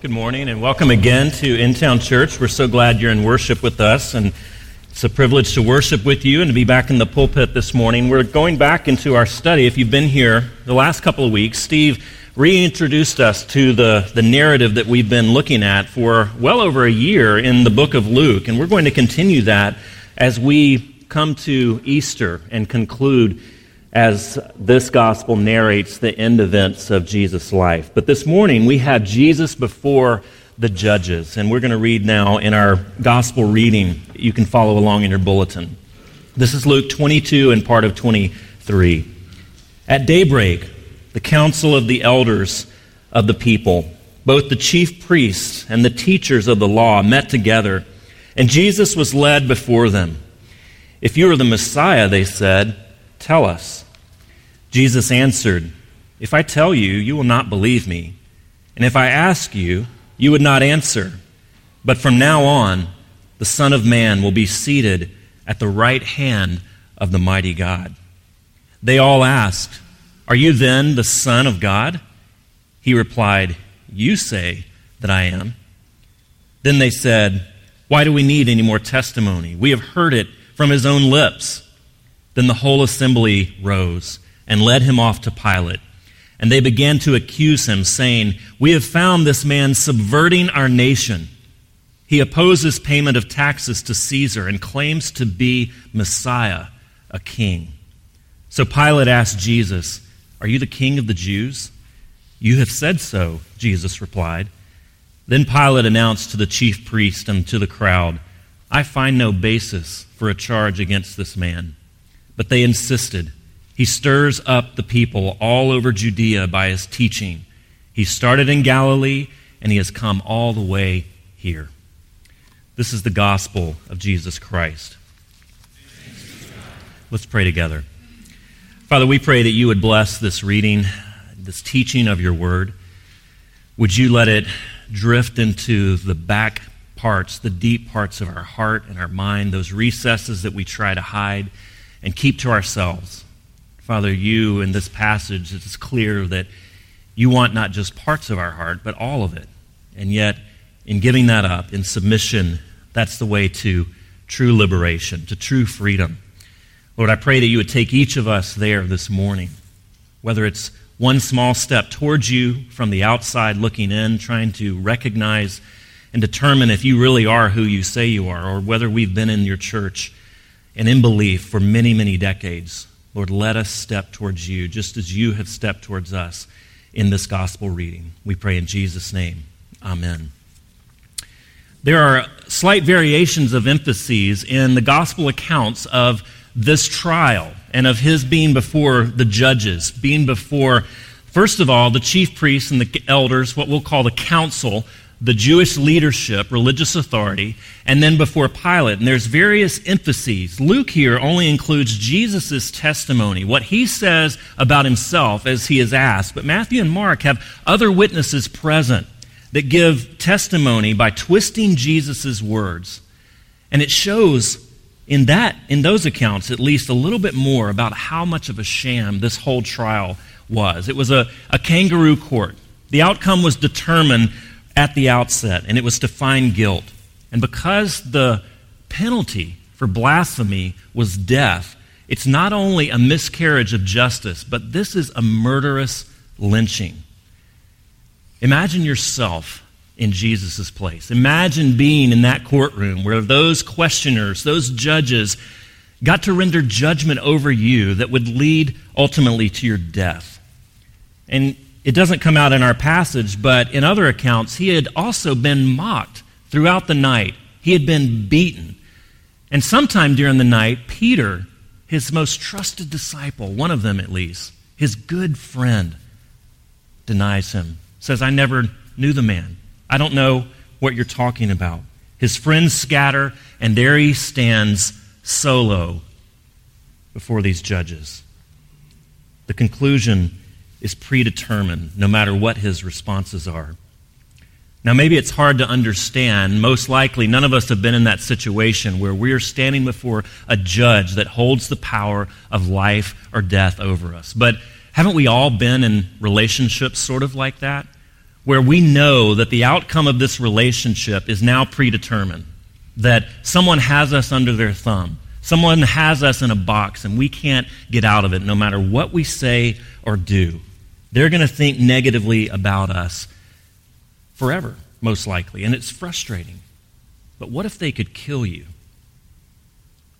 Good morning and welcome again to In Town Church. We're so glad you're in worship with us, and it's a privilege to worship with you and to be back in the pulpit this morning. We're going back into our study. If you've been here the last couple of weeks, Steve reintroduced us to the, the narrative that we've been looking at for well over a year in the book of Luke, and we're going to continue that as we come to Easter and conclude as this gospel narrates the end events of Jesus' life. But this morning we have Jesus before the judges, and we're going to read now in our gospel reading. You can follow along in your bulletin. This is Luke 22 and part of 23. At daybreak, the council of the elders of the people, both the chief priests and the teachers of the law, met together, and Jesus was led before them. If you are the Messiah, they said, tell us. Jesus answered, If I tell you, you will not believe me. And if I ask you, you would not answer. But from now on, the Son of Man will be seated at the right hand of the mighty God. They all asked, Are you then the Son of God? He replied, You say that I am. Then they said, Why do we need any more testimony? We have heard it from his own lips. Then the whole assembly rose and led him off to Pilate. And they began to accuse him, saying, We have found this man subverting our nation. He opposes payment of taxes to Caesar and claims to be Messiah, a king. So Pilate asked Jesus, Are you the king of the Jews? You have said so, Jesus replied. Then Pilate announced to the chief priest and to the crowd, I find no basis for a charge against this man. But they insisted. He stirs up the people all over Judea by his teaching. He started in Galilee and he has come all the way here. This is the gospel of Jesus Christ. Let's pray together. Father, we pray that you would bless this reading, this teaching of your word. Would you let it drift into the back parts, the deep parts of our heart and our mind, those recesses that we try to hide and keep to ourselves? Father, you in this passage, it's clear that you want not just parts of our heart, but all of it. And yet, in giving that up, in submission, that's the way to true liberation, to true freedom. Lord, I pray that you would take each of us there this morning, whether it's one small step towards you from the outside looking in, trying to recognize and determine if you really are who you say you are, or whether we've been in your church and in belief for many, many decades. Lord, let us step towards you just as you have stepped towards us in this gospel reading. We pray in Jesus' name. Amen. There are slight variations of emphases in the gospel accounts of this trial and of his being before the judges, being before, first of all, the chief priests and the elders, what we'll call the council the Jewish leadership, religious authority, and then before Pilate. And there's various emphases. Luke here only includes Jesus' testimony, what he says about himself as he is asked. But Matthew and Mark have other witnesses present that give testimony by twisting Jesus' words. And it shows in that, in those accounts, at least a little bit more about how much of a sham this whole trial was. It was a, a kangaroo court. The outcome was determined at the outset, and it was to find guilt. And because the penalty for blasphemy was death, it's not only a miscarriage of justice, but this is a murderous lynching. Imagine yourself in Jesus' place. Imagine being in that courtroom where those questioners, those judges, got to render judgment over you that would lead ultimately to your death. And it doesn't come out in our passage, but in other accounts, he had also been mocked throughout the night. He had been beaten. And sometime during the night, Peter, his most trusted disciple, one of them at least, his good friend, denies him, says, I never knew the man. I don't know what you're talking about. His friends scatter, and there he stands solo before these judges. The conclusion is predetermined, no matter what his responses are. Now, maybe it's hard to understand. Most likely, none of us have been in that situation where we're standing before a judge that holds the power of life or death over us. But haven't we all been in relationships sort of like that? where we know that the outcome of this relationship is now predetermined, that someone has us under their thumb, someone has us in a box, and we can't get out of it no matter what we say or do. They're going to think negatively about us forever, most likely, and it's frustrating. But what if they could kill you?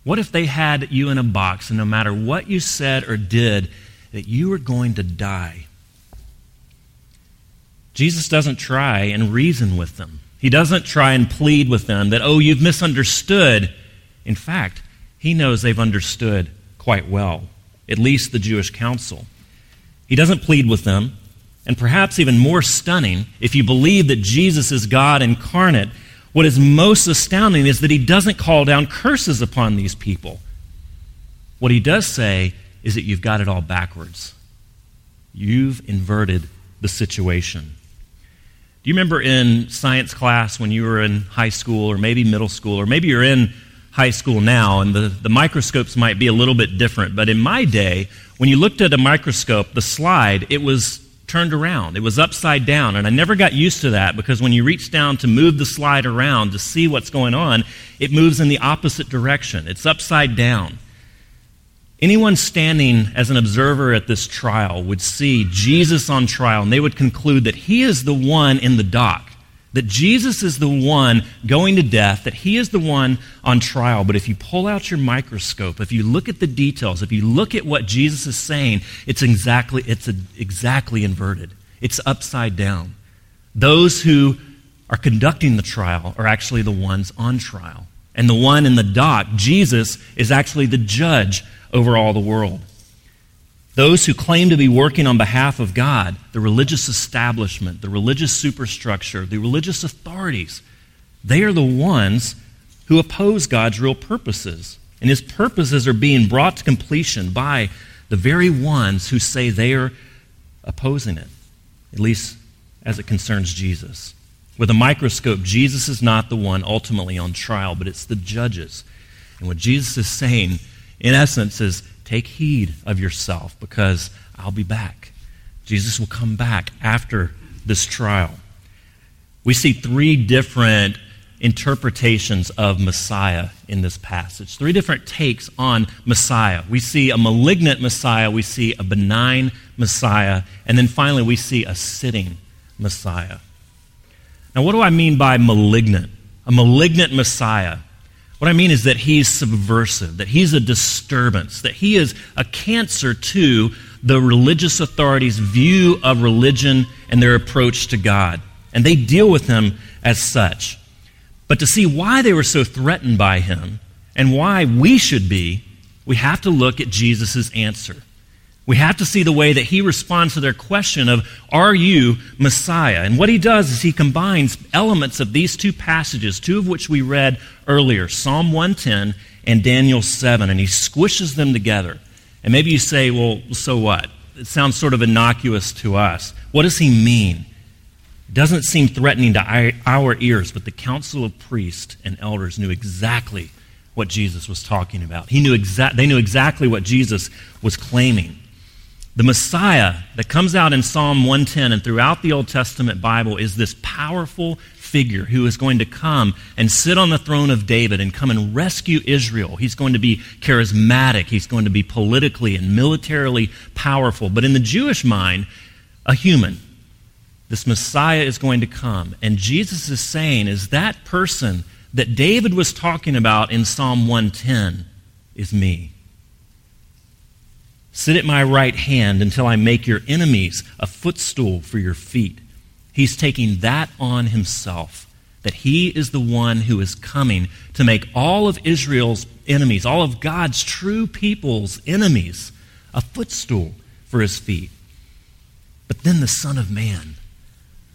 What if they had you in a box, and no matter what you said or did, that you were going to die? Jesus doesn't try and reason with them. He doesn't try and plead with them that, oh, you've misunderstood. In fact, he knows they've understood quite well, at least the Jewish council. He doesn't plead with them. And perhaps even more stunning, if you believe that Jesus is God incarnate, what is most astounding is that he doesn't call down curses upon these people. What he does say is that you've got it all backwards. You've inverted the situation. Do you remember in science class when you were in high school or maybe middle school, or maybe you're in high school now and the, the microscopes might be a little bit different, but in my day, when you looked at a microscope, the slide, it was turned around. It was upside down. And I never got used to that because when you reach down to move the slide around to see what's going on, it moves in the opposite direction. It's upside down. Anyone standing as an observer at this trial would see Jesus on trial, and they would conclude that he is the one in the dock, that Jesus is the one going to death, that he is the one on trial. But if you pull out your microscope, if you look at the details, if you look at what Jesus is saying, it's exactly, it's a, exactly inverted. It's upside down. Those who are conducting the trial are actually the ones on trial. And the one in the dock, Jesus, is actually the judge over all the world. Those who claim to be working on behalf of God, the religious establishment, the religious superstructure, the religious authorities, they are the ones who oppose God's real purposes. And his purposes are being brought to completion by the very ones who say they are opposing it, at least as it concerns Jesus. With a microscope, Jesus is not the one ultimately on trial, but it's the judges. And what Jesus is saying in essence, is take heed of yourself because I'll be back. Jesus will come back after this trial. We see three different interpretations of Messiah in this passage. Three different takes on Messiah. We see a malignant Messiah, we see a benign Messiah, and then finally we see a sitting Messiah. Now, what do I mean by malignant? A malignant Messiah. What I mean is that he's subversive, that he's a disturbance, that he is a cancer to the religious authorities' view of religion and their approach to God. And they deal with him as such. But to see why they were so threatened by him and why we should be, we have to look at Jesus' answer. We have to see the way that he responds to their question of, Are you Messiah? And what he does is he combines elements of these two passages, two of which we read earlier Psalm 110 and Daniel 7, and he squishes them together. And maybe you say, Well, so what? It sounds sort of innocuous to us. What does he mean? It doesn't seem threatening to our ears, but the council of priests and elders knew exactly what Jesus was talking about. He knew exa- they knew exactly what Jesus was claiming. The Messiah that comes out in Psalm 110 and throughout the Old Testament Bible is this powerful figure who is going to come and sit on the throne of David and come and rescue Israel. He's going to be charismatic, he's going to be politically and militarily powerful. But in the Jewish mind, a human. This Messiah is going to come. And Jesus is saying, is that person that David was talking about in Psalm 110 is me. Sit at my right hand until I make your enemies a footstool for your feet. He's taking that on himself, that he is the one who is coming to make all of Israel's enemies, all of God's true people's enemies, a footstool for his feet. But then the Son of Man.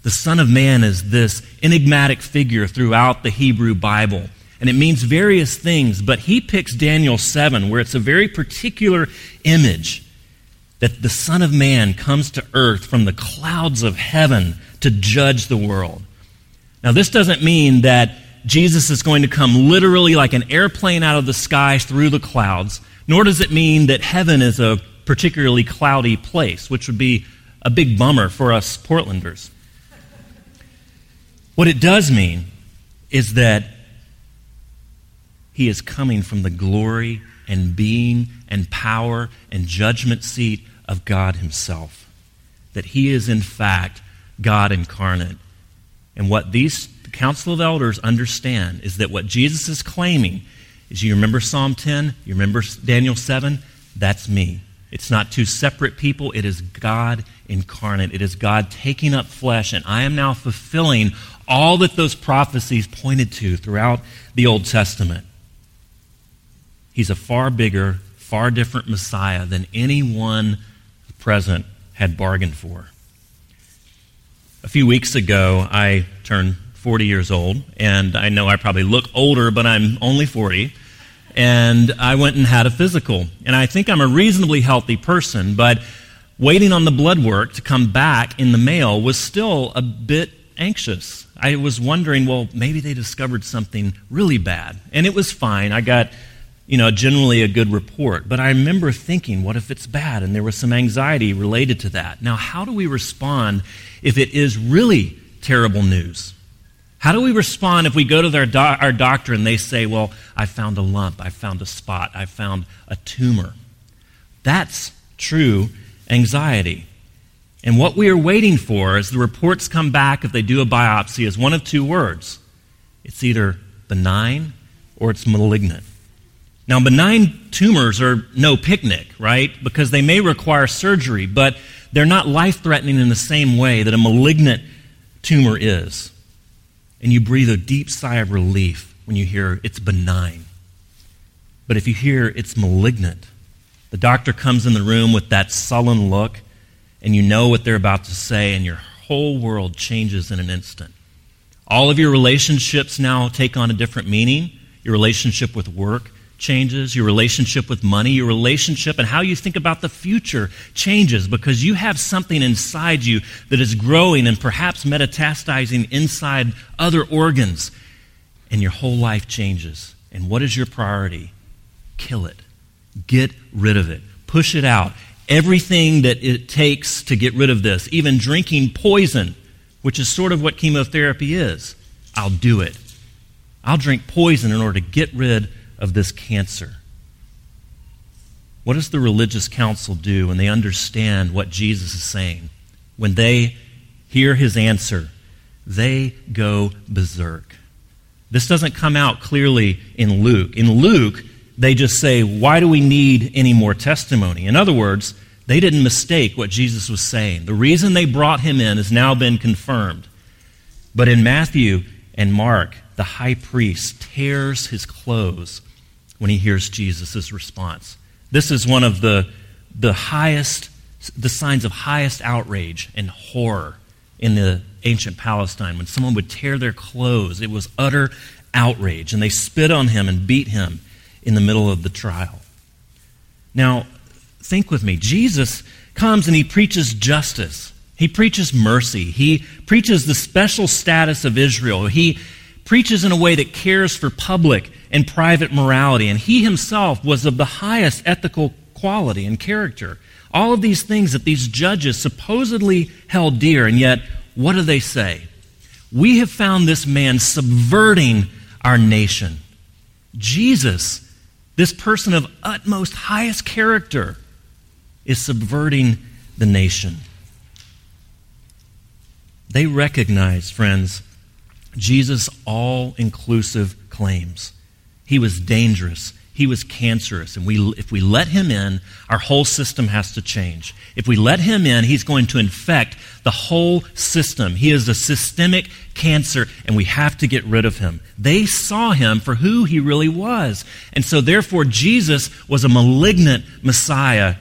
The Son of Man is this enigmatic figure throughout the Hebrew Bible and it means various things, but he picks Daniel 7, where it's a very particular image that the Son of Man comes to earth from the clouds of heaven to judge the world. Now, this doesn't mean that Jesus is going to come literally like an airplane out of the sky through the clouds, nor does it mean that heaven is a particularly cloudy place, which would be a big bummer for us Portlanders. What it does mean is that he is coming from the glory and being and power and judgment seat of God Himself. That He is, in fact, God incarnate. And what these the Council of Elders understand is that what Jesus is claiming is you remember Psalm 10, you remember Daniel 7, that's me. It's not two separate people, it is God incarnate. It is God taking up flesh, and I am now fulfilling all that those prophecies pointed to throughout the Old Testament. He's a far bigger, far different Messiah than anyone present had bargained for. A few weeks ago, I turned 40 years old, and I know I probably look older, but I'm only 40. And I went and had a physical. And I think I'm a reasonably healthy person, but waiting on the blood work to come back in the mail was still a bit anxious. I was wondering, well, maybe they discovered something really bad. And it was fine. I got you know, generally a good report. But I remember thinking, what if it's bad? And there was some anxiety related to that. Now, how do we respond if it is really terrible news? How do we respond if we go to their do- our doctor and they say, well, I found a lump, I found a spot, I found a tumor? That's true anxiety. And what we are waiting for as the reports come back, if they do a biopsy, is one of two words it's either benign or it's malignant. Now, benign tumors are no picnic, right? Because they may require surgery, but they're not life threatening in the same way that a malignant tumor is. And you breathe a deep sigh of relief when you hear it's benign. But if you hear it's malignant, the doctor comes in the room with that sullen look, and you know what they're about to say, and your whole world changes in an instant. All of your relationships now take on a different meaning your relationship with work, changes, your relationship with money, your relationship and how you think about the future changes because you have something inside you that is growing and perhaps metastasizing inside other organs, and your whole life changes. And what is your priority? Kill it. Get rid of it. Push it out. Everything that it takes to get rid of this, even drinking poison, which is sort of what chemotherapy is, I'll do it. I'll drink poison in order to get rid of this cancer. What does the religious council do when they understand what Jesus is saying? When they hear his answer, they go berserk. This doesn't come out clearly in Luke. In Luke, they just say, Why do we need any more testimony? In other words, they didn't mistake what Jesus was saying. The reason they brought him in has now been confirmed. But in Matthew and Mark, the high priest tears his clothes when he hears Jesus' response. This is one of the, the highest, the signs of highest outrage and horror in the ancient Palestine. When someone would tear their clothes, it was utter outrage. And they spit on him and beat him in the middle of the trial. Now, think with me. Jesus comes and he preaches justice. He preaches mercy. He preaches the special status of Israel. He preaches in a way that cares for public and private morality. And he himself was of the highest ethical quality and character. All of these things that these judges supposedly held dear, and yet, what do they say? We have found this man subverting our nation. Jesus, this person of utmost highest character, is subverting the nation. They recognize, friends, Jesus' all inclusive claims. He was dangerous. He was cancerous. And we, if we let him in, our whole system has to change. If we let him in, he's going to infect the whole system. He is a systemic cancer, and we have to get rid of him. They saw him for who he really was. And so, therefore, Jesus was a malignant Messiah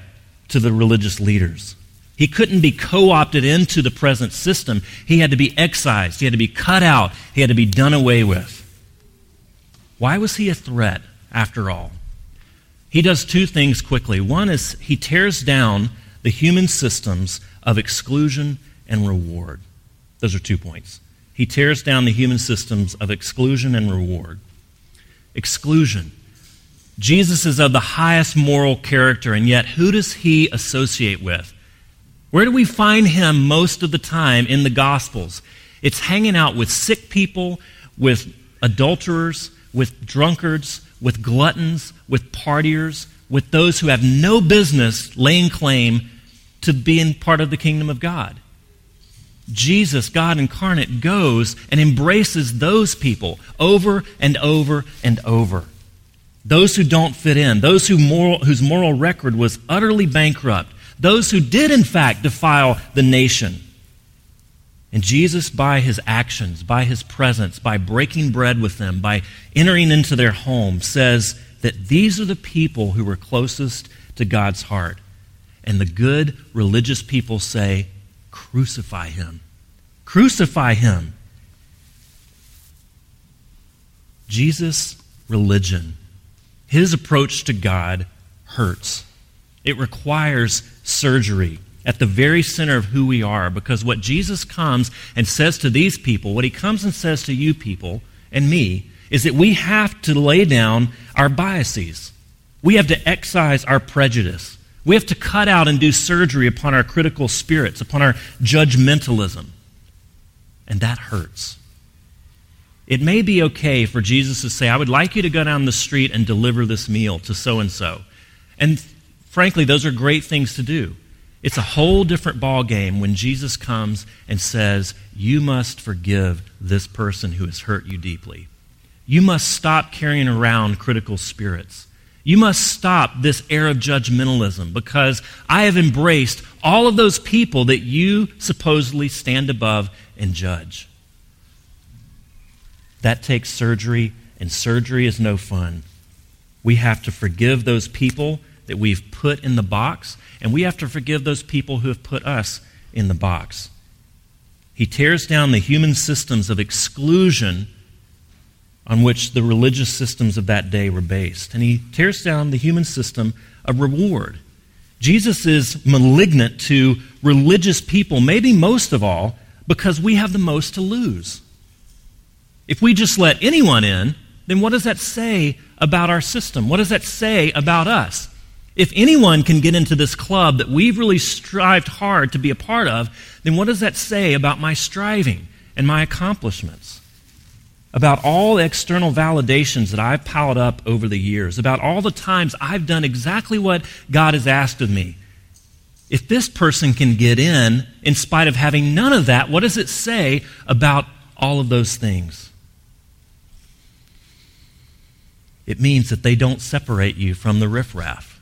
to the religious leaders. He couldn't be co opted into the present system. He had to be excised. He had to be cut out. He had to be done away with. Why was he a threat, after all? He does two things quickly. One is he tears down the human systems of exclusion and reward. Those are two points. He tears down the human systems of exclusion and reward. Exclusion. Jesus is of the highest moral character, and yet who does he associate with? Where do we find him most of the time in the Gospels? It's hanging out with sick people, with adulterers, with drunkards, with gluttons, with partiers, with those who have no business laying claim to being part of the kingdom of God. Jesus, God incarnate, goes and embraces those people over and over and over. Those who don't fit in, those who moral, whose moral record was utterly bankrupt, those who did, in fact, defile the nation. And Jesus, by his actions, by his presence, by breaking bread with them, by entering into their home, says that these are the people who were closest to God's heart. And the good religious people say, Crucify him. Crucify him. Jesus' religion his approach to God hurts. It requires surgery at the very center of who we are because what Jesus comes and says to these people, what he comes and says to you people and me, is that we have to lay down our biases. We have to excise our prejudice. We have to cut out and do surgery upon our critical spirits, upon our judgmentalism. And that hurts. It may be okay for Jesus to say, I would like you to go down the street and deliver this meal to so and so. And frankly, those are great things to do. It's a whole different ball game when Jesus comes and says, You must forgive this person who has hurt you deeply. You must stop carrying around critical spirits. You must stop this air of judgmentalism because I have embraced all of those people that you supposedly stand above and judge. That takes surgery, and surgery is no fun. We have to forgive those people that we've put in the box, and we have to forgive those people who have put us in the box. He tears down the human systems of exclusion on which the religious systems of that day were based, and he tears down the human system of reward. Jesus is malignant to religious people, maybe most of all, because we have the most to lose. If we just let anyone in, then what does that say about our system? What does that say about us? If anyone can get into this club that we've really strived hard to be a part of, then what does that say about my striving and my accomplishments? About all the external validations that I've piled up over the years, about all the times I've done exactly what God has asked of me. If this person can get in in spite of having none of that, what does it say about all of those things? It means that they don't separate you from the riffraff.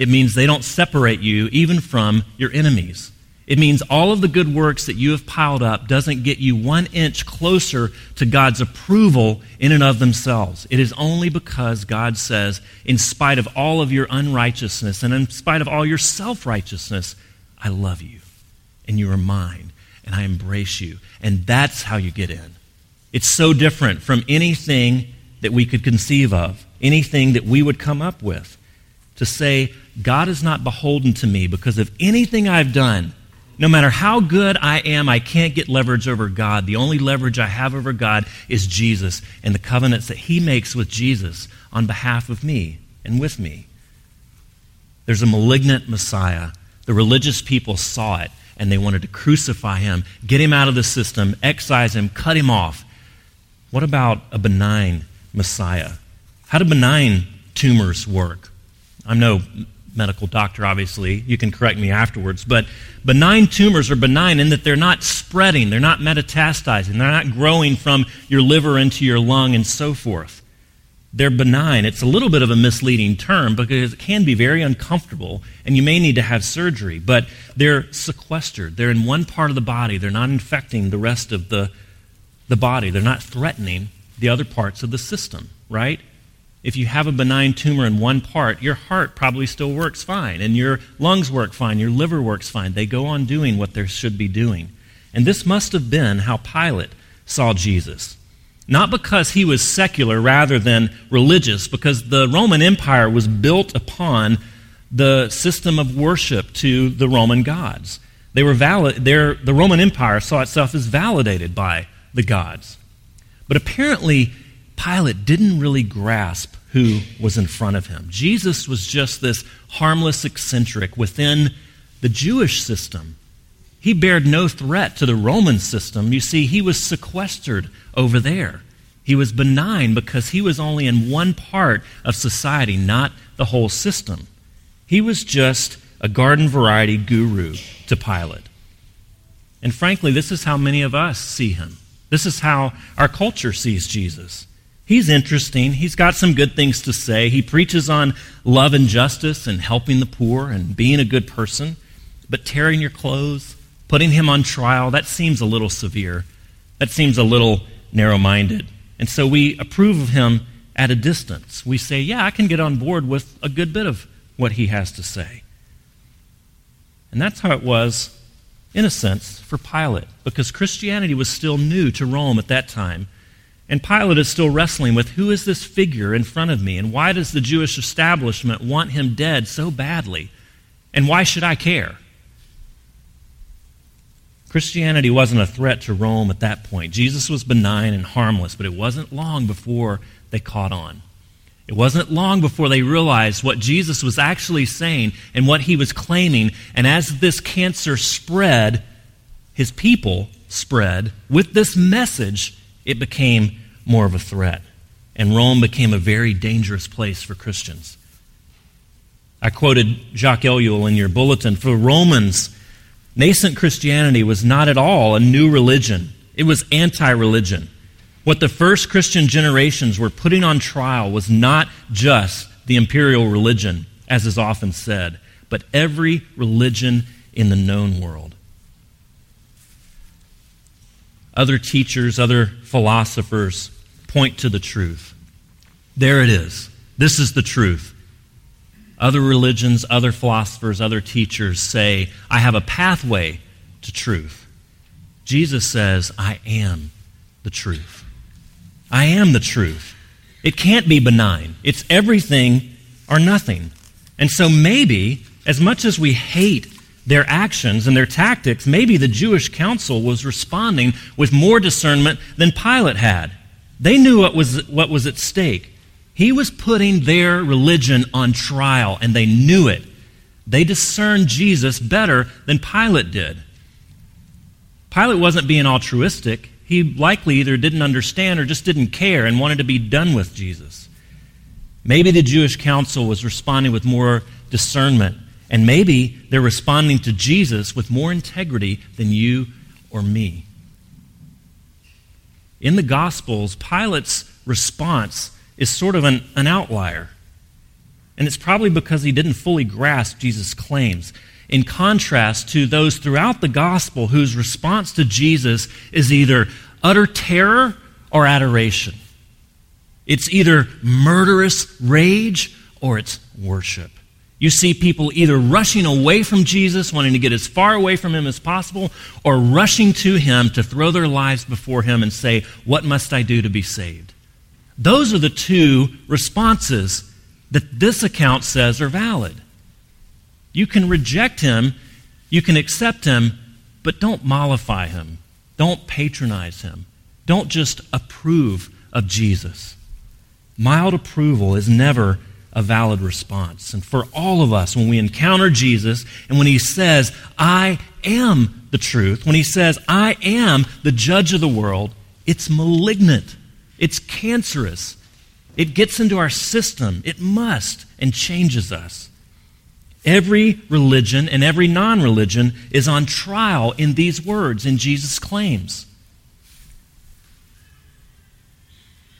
It means they don't separate you even from your enemies. It means all of the good works that you have piled up doesn't get you one inch closer to God's approval in and of themselves. It is only because God says, in spite of all of your unrighteousness and in spite of all your self righteousness, I love you and you are mine and I embrace you. And that's how you get in. It's so different from anything that we could conceive of, anything that we would come up with. To say, God is not beholden to me because of anything I've done. No matter how good I am, I can't get leverage over God. The only leverage I have over God is Jesus and the covenants that He makes with Jesus on behalf of me and with me. There's a malignant Messiah. The religious people saw it and they wanted to crucify him, get him out of the system, excise him, cut him off. What about a benign Messiah. How do benign tumors work? I'm no medical doctor, obviously. You can correct me afterwards. But benign tumors are benign in that they're not spreading, they're not metastasizing, they're not growing from your liver into your lung and so forth. They're benign. It's a little bit of a misleading term because it can be very uncomfortable and you may need to have surgery, but they're sequestered. They're in one part of the body. They're not infecting the rest of the, the body. They're not threatening the other parts of the system, right? If you have a benign tumor in one part, your heart probably still works fine, and your lungs work fine, your liver works fine. They go on doing what they should be doing. And this must have been how Pilate saw Jesus. Not because he was secular rather than religious, because the Roman Empire was built upon the system of worship to the Roman gods. They were valid, the Roman Empire saw itself as validated by the gods. But apparently, Pilate didn't really grasp who was in front of him. Jesus was just this harmless eccentric within the Jewish system. he bared no threat to the Roman system. You see, he was sequestered over there. He was benign because he was only in one part of society, not the whole system. He was just a garden variety guru to Pilate. And frankly, this is how many of us see him. This is how our culture sees Jesus. He's interesting. He's got some good things to say. He preaches on love and justice and helping the poor and being a good person. But tearing your clothes, putting him on trial, that seems a little severe. That seems a little narrow minded. And so we approve of him at a distance. We say, yeah, I can get on board with a good bit of what he has to say. And that's how it was, in a sense, for Pilate, because Christianity was still new to Rome at that time. And Pilate is still wrestling with who is this figure in front of me, and why does the Jewish establishment want him dead so badly, and why should I care? Christianity wasn't a threat to Rome at that point. Jesus was benign and harmless, but it wasn't long before they caught on. It wasn't long before they realized what Jesus was actually saying and what he was claiming. And as this cancer spread, his people spread with this message, it became more of a threat. And Rome became a very dangerous place for Christians. I quoted Jacques Ellul in your bulletin. For Romans, nascent Christianity was not at all a new religion, it was anti religion. What the first Christian generations were putting on trial was not just the imperial religion, as is often said, but every religion in the known world. Other teachers, other philosophers point to the truth. There it is. This is the truth. Other religions, other philosophers, other teachers say, I have a pathway to truth. Jesus says, I am the truth. I am the truth. It can't be benign. It's everything or nothing. And so maybe, as much as we hate their actions and their tactics, maybe the Jewish council was responding with more discernment than Pilate had. They knew what was, what was at stake. He was putting their religion on trial, and they knew it. They discerned Jesus better than Pilate did. Pilate wasn't being altruistic he likely either didn't understand or just didn't care and wanted to be done with Jesus. Maybe the Jewish council was responding with more discernment, and maybe they're responding to Jesus with more integrity than you or me. In the Gospels, Pilate's response is sort of an, an outlier. And it's probably because he didn't fully grasp Jesus' claims in contrast to those throughout the gospel whose response to Jesus is either utter terror or adoration. It's either murderous rage or it's worship. You see people either rushing away from Jesus, wanting to get as far away from him as possible, or rushing to him to throw their lives before him and say, What must I do to be saved? Those are the two responses that this account says are valid. You can reject him, you can accept him, but don't mollify him. Don't patronize him. Don't just approve of Jesus. Mild approval is never a valid response. And for all of us, when we encounter Jesus and when he says, I am the truth, when he says, I am the judge of the world, it's malignant, it's cancerous, it gets into our system, it must, and changes us. Every religion and every non religion is on trial in these words, in Jesus' claims.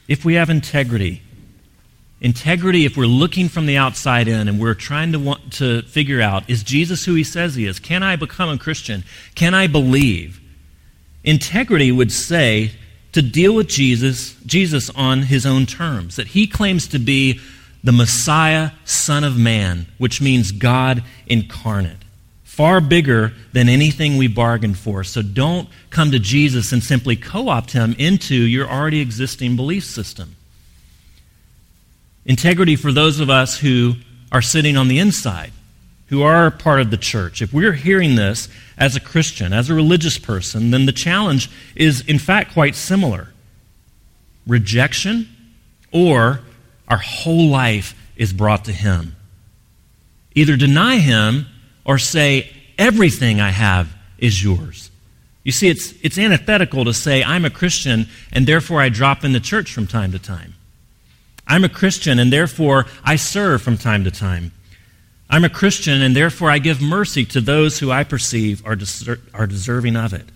If we have integrity, integrity, if we're looking from the outside in and we're trying to want to figure out, is Jesus who he says he is? Can I become a Christian? Can I believe? Integrity would say to deal with Jesus, Jesus on his own terms, that he claims to be the Messiah, Son of Man, which means God incarnate. Far bigger than anything we bargained for. So don't come to Jesus and simply co opt him into your already existing belief system. Integrity for those of us who are sitting on the inside, who are part of the church. If we're hearing this as a Christian, as a religious person, then the challenge is, in fact, quite similar rejection or our whole life is brought to Him. Either deny Him or say, everything I have is yours. You see, it's, it's antithetical to say, I'm a Christian, and therefore I drop in the church from time to time. I'm a Christian, and therefore I serve from time to time. I'm a Christian, and therefore I give mercy to those who I perceive are, deser- are deserving of it.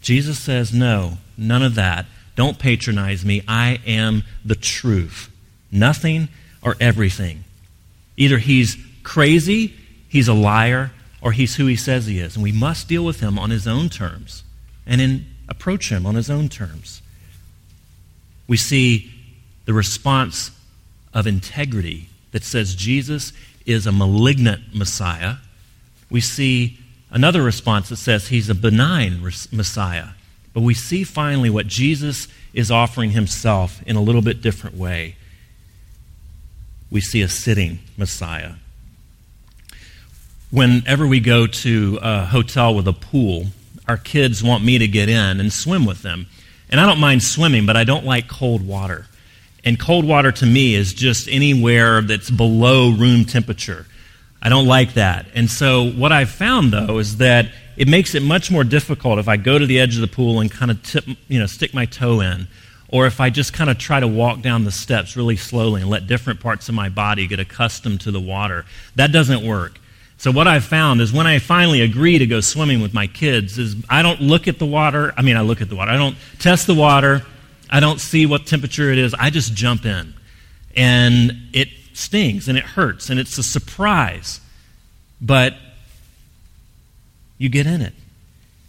Jesus says, No, none of that. Don't patronize me. I am the truth. Nothing or everything. Either he's crazy, he's a liar, or he's who he says he is. And we must deal with him on his own terms and in, approach him on his own terms. We see the response of integrity that says Jesus is a malignant Messiah. We see another response that says he's a benign Messiah. But we see finally what Jesus is offering himself in a little bit different way. We see a sitting Messiah. Whenever we go to a hotel with a pool, our kids want me to get in and swim with them. And I don't mind swimming, but I don't like cold water. And cold water to me is just anywhere that's below room temperature. I don't like that. And so what I've found though is that it makes it much more difficult if I go to the edge of the pool and kind of tip, you know, stick my toe in, or if I just kind of try to walk down the steps really slowly and let different parts of my body get accustomed to the water. That doesn't work. So what I've found is when I finally agree to go swimming with my kids is I don't look at the water. I mean, I look at the water. I don't test the water. I don't see what temperature it is. I just jump in. And it stings and it hurts and it's a surprise. But you get in it.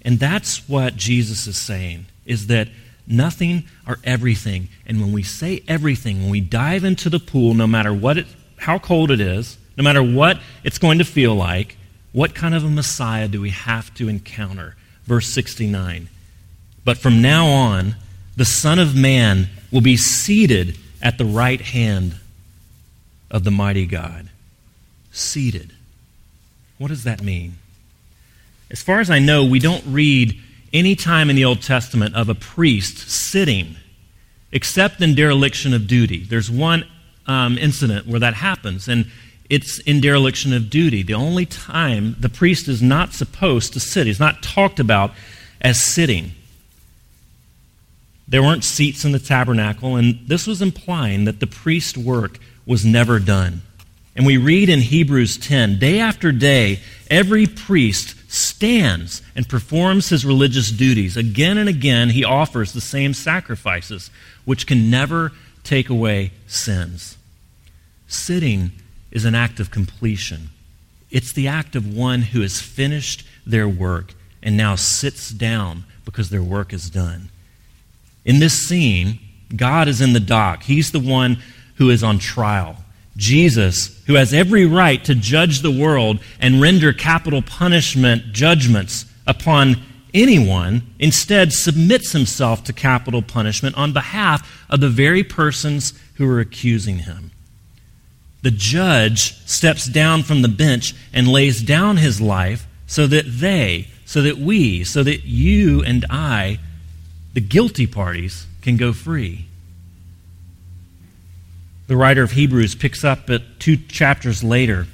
And that's what Jesus is saying is that nothing or everything. And when we say everything, when we dive into the pool, no matter what it, how cold it is, no matter what it's going to feel like, what kind of a Messiah do we have to encounter? Verse 69. But from now on, the Son of Man will be seated at the right hand of the mighty God. Seated. What does that mean? As far as I know, we don't read any time in the Old Testament of a priest sitting, except in dereliction of duty. There's one um, incident where that happens, and it's in dereliction of duty. The only time the priest is not supposed to sit, he's not talked about as sitting. There weren't seats in the tabernacle, and this was implying that the priest work was never done. And we read in Hebrews 10 day after day, every priest stands and performs his religious duties. Again and again, he offers the same sacrifices, which can never take away sins. Sitting is an act of completion, it's the act of one who has finished their work and now sits down because their work is done. In this scene, God is in the dock. He's the one who is on trial. Jesus, who has every right to judge the world and render capital punishment judgments upon anyone, instead submits himself to capital punishment on behalf of the very persons who are accusing him. The judge steps down from the bench and lays down his life so that they, so that we, so that you and I the guilty parties can go free. The writer of Hebrews picks up at two chapters later.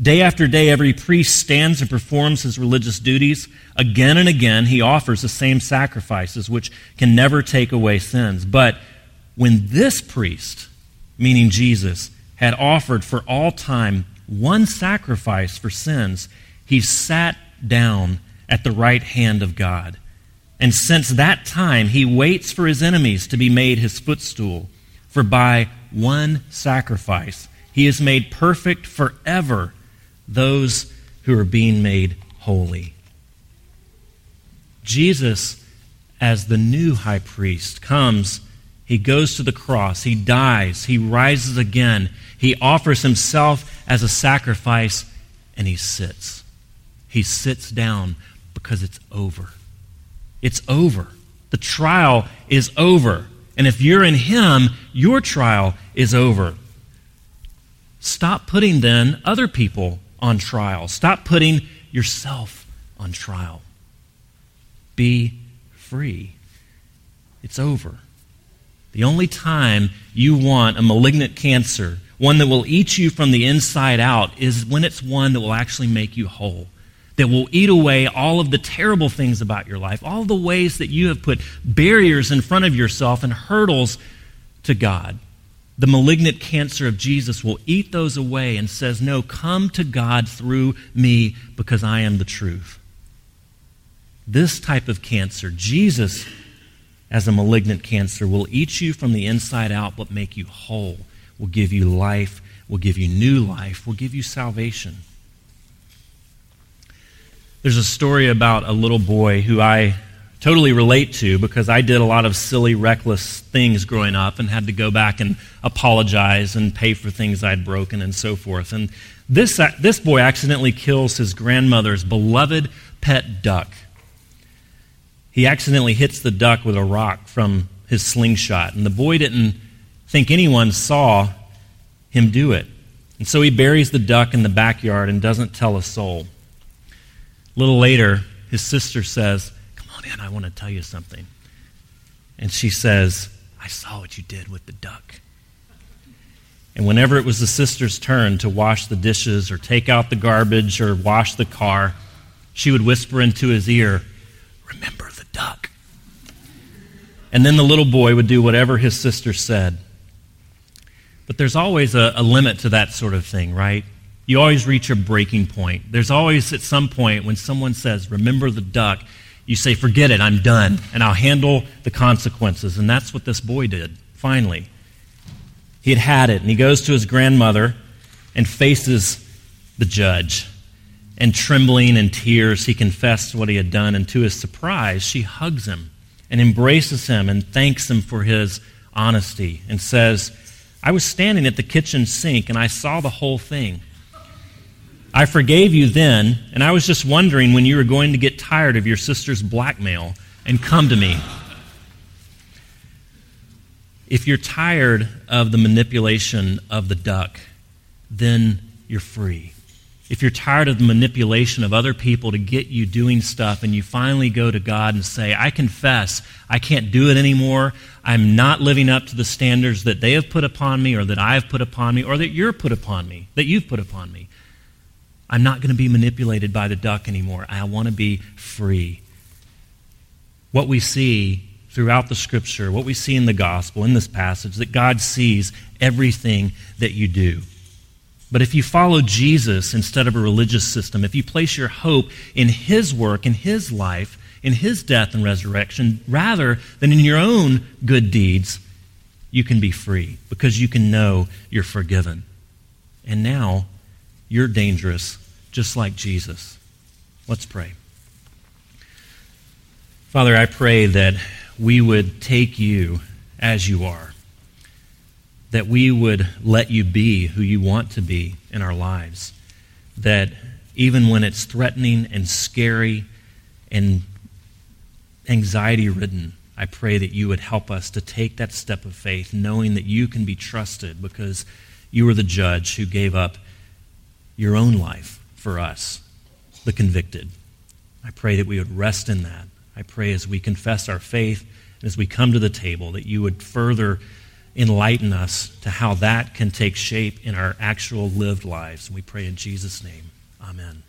Day after day, every priest stands and performs his religious duties. Again and again, he offers the same sacrifices, which can never take away sins. But when this priest, meaning Jesus, had offered for all time one sacrifice for sins, he sat down at the right hand of God. And since that time, he waits for his enemies to be made his footstool. For by one sacrifice, he has made perfect forever those who are being made holy. Jesus, as the new high priest, comes. He goes to the cross. He dies. He rises again. He offers himself as a sacrifice, and he sits. He sits down because it's over. It's over. The trial is over. And if you're in Him, your trial is over. Stop putting then other people on trial. Stop putting yourself on trial. Be free. It's over. The only time you want a malignant cancer, one that will eat you from the inside out, is when it's one that will actually make you whole. That will eat away all of the terrible things about your life, all the ways that you have put barriers in front of yourself and hurdles to God. The malignant cancer of Jesus will eat those away and says, No, come to God through me because I am the truth. This type of cancer, Jesus as a malignant cancer, will eat you from the inside out but make you whole, will give you life, will give you new life, will give you salvation. There's a story about a little boy who I totally relate to because I did a lot of silly, reckless things growing up and had to go back and apologize and pay for things I'd broken and so forth. And this, uh, this boy accidentally kills his grandmother's beloved pet duck. He accidentally hits the duck with a rock from his slingshot, and the boy didn't think anyone saw him do it. And so he buries the duck in the backyard and doesn't tell a soul. A little later, his sister says, Come on in, I want to tell you something. And she says, I saw what you did with the duck. And whenever it was the sister's turn to wash the dishes or take out the garbage or wash the car, she would whisper into his ear, Remember the duck. And then the little boy would do whatever his sister said. But there's always a, a limit to that sort of thing, right? You always reach a breaking point. There's always at some point when someone says, Remember the duck, you say, Forget it, I'm done, and I'll handle the consequences. And that's what this boy did, finally. He had had it, and he goes to his grandmother and faces the judge. And trembling in tears, he confessed what he had done, and to his surprise, she hugs him and embraces him and thanks him for his honesty and says, I was standing at the kitchen sink and I saw the whole thing. I forgave you then, and I was just wondering when you were going to get tired of your sister's blackmail and come to me. If you're tired of the manipulation of the duck, then you're free. If you're tired of the manipulation of other people to get you doing stuff and you finally go to God and say, I confess, I can't do it anymore. I'm not living up to the standards that they have put upon me or that I have put upon me or that you're put upon me, that you've put upon me. I'm not going to be manipulated by the duck anymore. I want to be free. What we see throughout the scripture, what we see in the gospel, in this passage, that God sees everything that you do. But if you follow Jesus instead of a religious system, if you place your hope in His work, in His life, in His death and resurrection, rather than in your own good deeds, you can be free because you can know you're forgiven. And now you're dangerous just like Jesus. Let's pray. Father, I pray that we would take you as you are, that we would let you be who you want to be in our lives, that even when it's threatening and scary and anxiety ridden, I pray that you would help us to take that step of faith, knowing that you can be trusted because you are the judge who gave up your own life for us, the convicted. I pray that we would rest in that. I pray as we confess our faith and as we come to the table that you would further enlighten us to how that can take shape in our actual lived lives. And we pray in Jesus' name. Amen.